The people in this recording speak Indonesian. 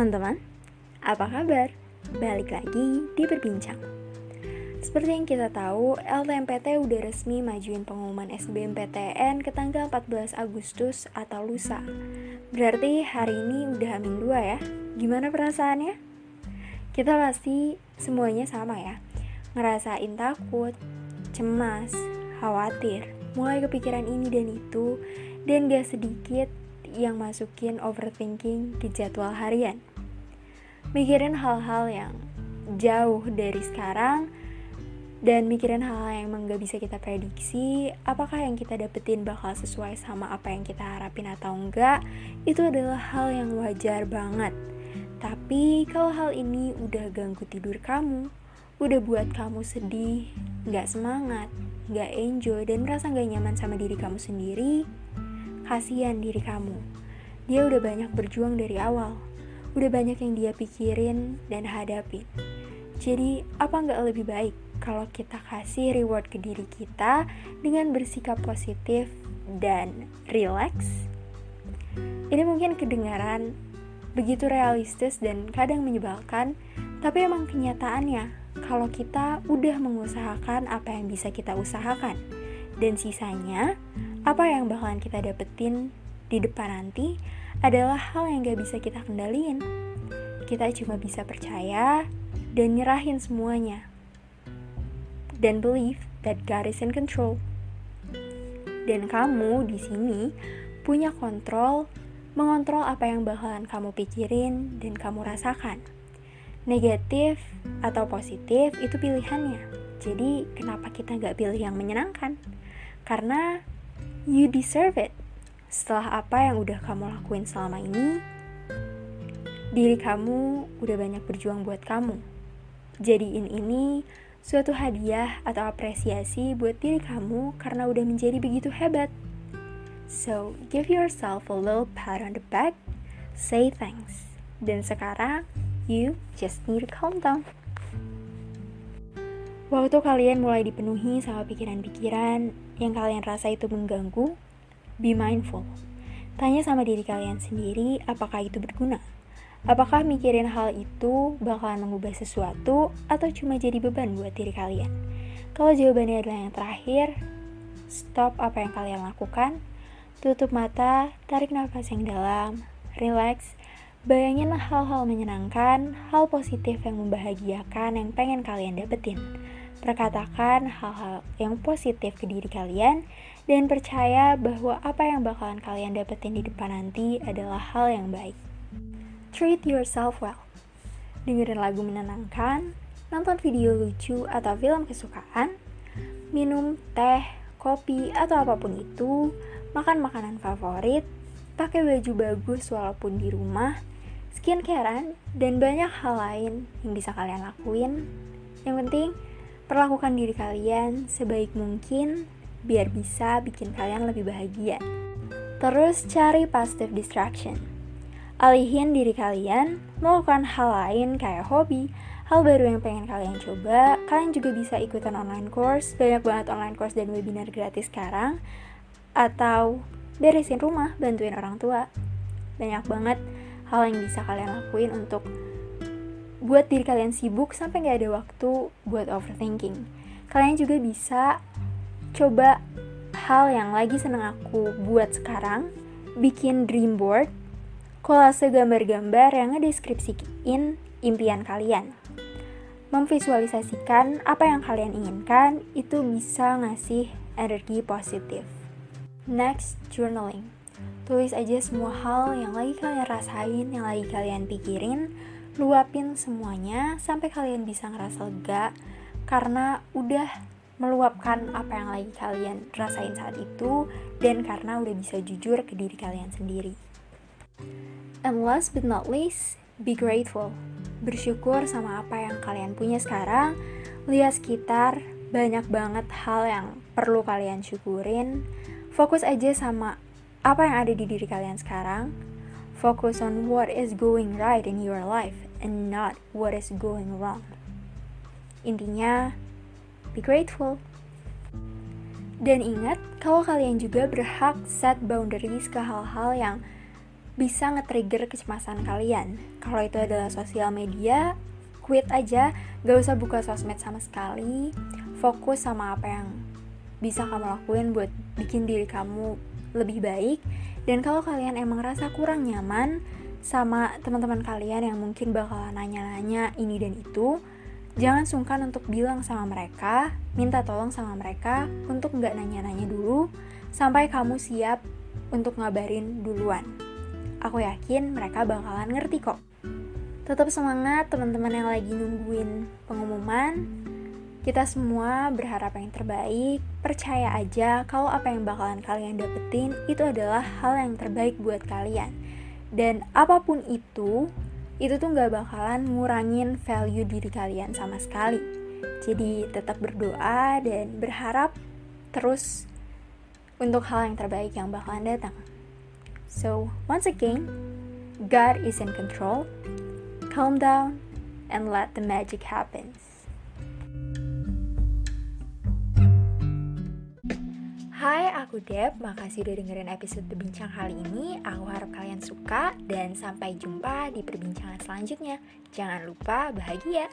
teman-teman, apa kabar? Balik lagi di Berbincang. Seperti yang kita tahu, LTMPT udah resmi majuin pengumuman SBMPTN ke tanggal 14 Agustus atau lusa. Berarti hari ini udah amin dua ya. Gimana perasaannya? Kita pasti semuanya sama ya. Ngerasain takut, cemas, khawatir. Mulai kepikiran ini dan itu Dan gak sedikit yang masukin overthinking di jadwal harian. Mikirin hal-hal yang jauh dari sekarang dan mikirin hal-hal yang emang gak bisa kita prediksi apakah yang kita dapetin bakal sesuai sama apa yang kita harapin atau enggak itu adalah hal yang wajar banget tapi kalau hal ini udah ganggu tidur kamu udah buat kamu sedih gak semangat gak enjoy dan merasa gak nyaman sama diri kamu sendiri Kasihan diri kamu. Dia udah banyak berjuang dari awal. Udah banyak yang dia pikirin dan hadapin. Jadi, apa nggak lebih baik kalau kita kasih reward ke diri kita dengan bersikap positif dan relax? Ini mungkin kedengaran begitu realistis dan kadang menyebalkan, tapi emang kenyataannya kalau kita udah mengusahakan apa yang bisa kita usahakan, dan sisanya apa yang bakalan kita dapetin di depan nanti adalah hal yang gak bisa kita kendaliin. Kita cuma bisa percaya dan nyerahin semuanya. Dan believe that God is in control. Dan kamu di sini punya kontrol mengontrol apa yang bakalan kamu pikirin dan kamu rasakan. Negatif atau positif itu pilihannya. Jadi kenapa kita nggak pilih yang menyenangkan? Karena You deserve it. Setelah apa yang udah kamu lakuin selama ini, diri kamu udah banyak berjuang buat kamu. Jadiin ini suatu hadiah atau apresiasi buat diri kamu karena udah menjadi begitu hebat. So, give yourself a little pat on the back, say thanks. Dan sekarang, you just need to calm down. Waktu kalian mulai dipenuhi sama pikiran-pikiran yang kalian rasa itu mengganggu, be mindful. Tanya sama diri kalian sendiri apakah itu berguna. Apakah mikirin hal itu bakalan mengubah sesuatu atau cuma jadi beban buat diri kalian? Kalau jawabannya adalah yang terakhir, stop apa yang kalian lakukan, tutup mata, tarik nafas yang dalam, relax, bayangin hal-hal menyenangkan, hal positif yang membahagiakan yang pengen kalian dapetin. Perkatakan hal-hal yang positif ke diri kalian dan percaya bahwa apa yang bakalan kalian dapetin di depan nanti adalah hal yang baik. Treat yourself well. Dengerin lagu menenangkan, nonton video lucu atau film kesukaan, minum teh, kopi, atau apa pun itu, makan makanan favorit, pakai baju bagus walaupun di rumah, skincarean, dan banyak hal lain yang bisa kalian lakuin. Yang penting, Perlakukan diri kalian sebaik mungkin biar bisa bikin kalian lebih bahagia. Terus cari positive distraction. Alihin diri kalian melakukan hal lain kayak hobi, hal baru yang pengen kalian coba. Kalian juga bisa ikutan online course, banyak banget online course dan webinar gratis sekarang. Atau beresin rumah, bantuin orang tua. Banyak banget hal yang bisa kalian lakuin untuk buat diri kalian sibuk sampai nggak ada waktu buat overthinking. Kalian juga bisa coba hal yang lagi seneng aku buat sekarang, bikin dream board, kolase gambar-gambar yang ngedeskripsiin impian kalian. Memvisualisasikan apa yang kalian inginkan itu bisa ngasih energi positif. Next, journaling. Tulis aja semua hal yang lagi kalian rasain, yang lagi kalian pikirin, luapin semuanya sampai kalian bisa ngerasa lega karena udah meluapkan apa yang lagi kalian rasain saat itu dan karena udah bisa jujur ke diri kalian sendiri. And last but not least, be grateful. Bersyukur sama apa yang kalian punya sekarang. Lihat sekitar, banyak banget hal yang perlu kalian syukurin. Fokus aja sama apa yang ada di diri kalian sekarang Focus on what is going right in your life and not what is going wrong. Intinya, be grateful. Dan ingat, kalau kalian juga berhak set boundaries ke hal-hal yang bisa nge-trigger kecemasan kalian. Kalau itu adalah sosial media, quit aja, gak usah buka sosmed sama sekali. Fokus sama apa yang bisa kamu lakuin buat bikin diri kamu lebih baik. Dan kalau kalian emang rasa kurang nyaman sama teman-teman kalian yang mungkin bakalan nanya-nanya ini dan itu, jangan sungkan untuk bilang sama mereka, minta tolong sama mereka untuk nggak nanya-nanya dulu sampai kamu siap untuk ngabarin duluan. Aku yakin mereka bakalan ngerti kok. Tetap semangat teman-teman yang lagi nungguin pengumuman. Kita semua berharap yang terbaik. Percaya aja kalau apa yang bakalan kalian dapetin itu adalah hal yang terbaik buat kalian. Dan apa pun itu, itu tuh gak bakalan ngurangin value diri kalian sama sekali. Jadi tetap berdoa dan berharap terus untuk hal yang terbaik yang bakalan datang. So, once again, God is in control. Calm down and let the magic happen. Hai, aku Deb. Makasih udah dengerin episode Berbincang kali ini. Aku harap kalian suka dan sampai jumpa di perbincangan selanjutnya. Jangan lupa bahagia.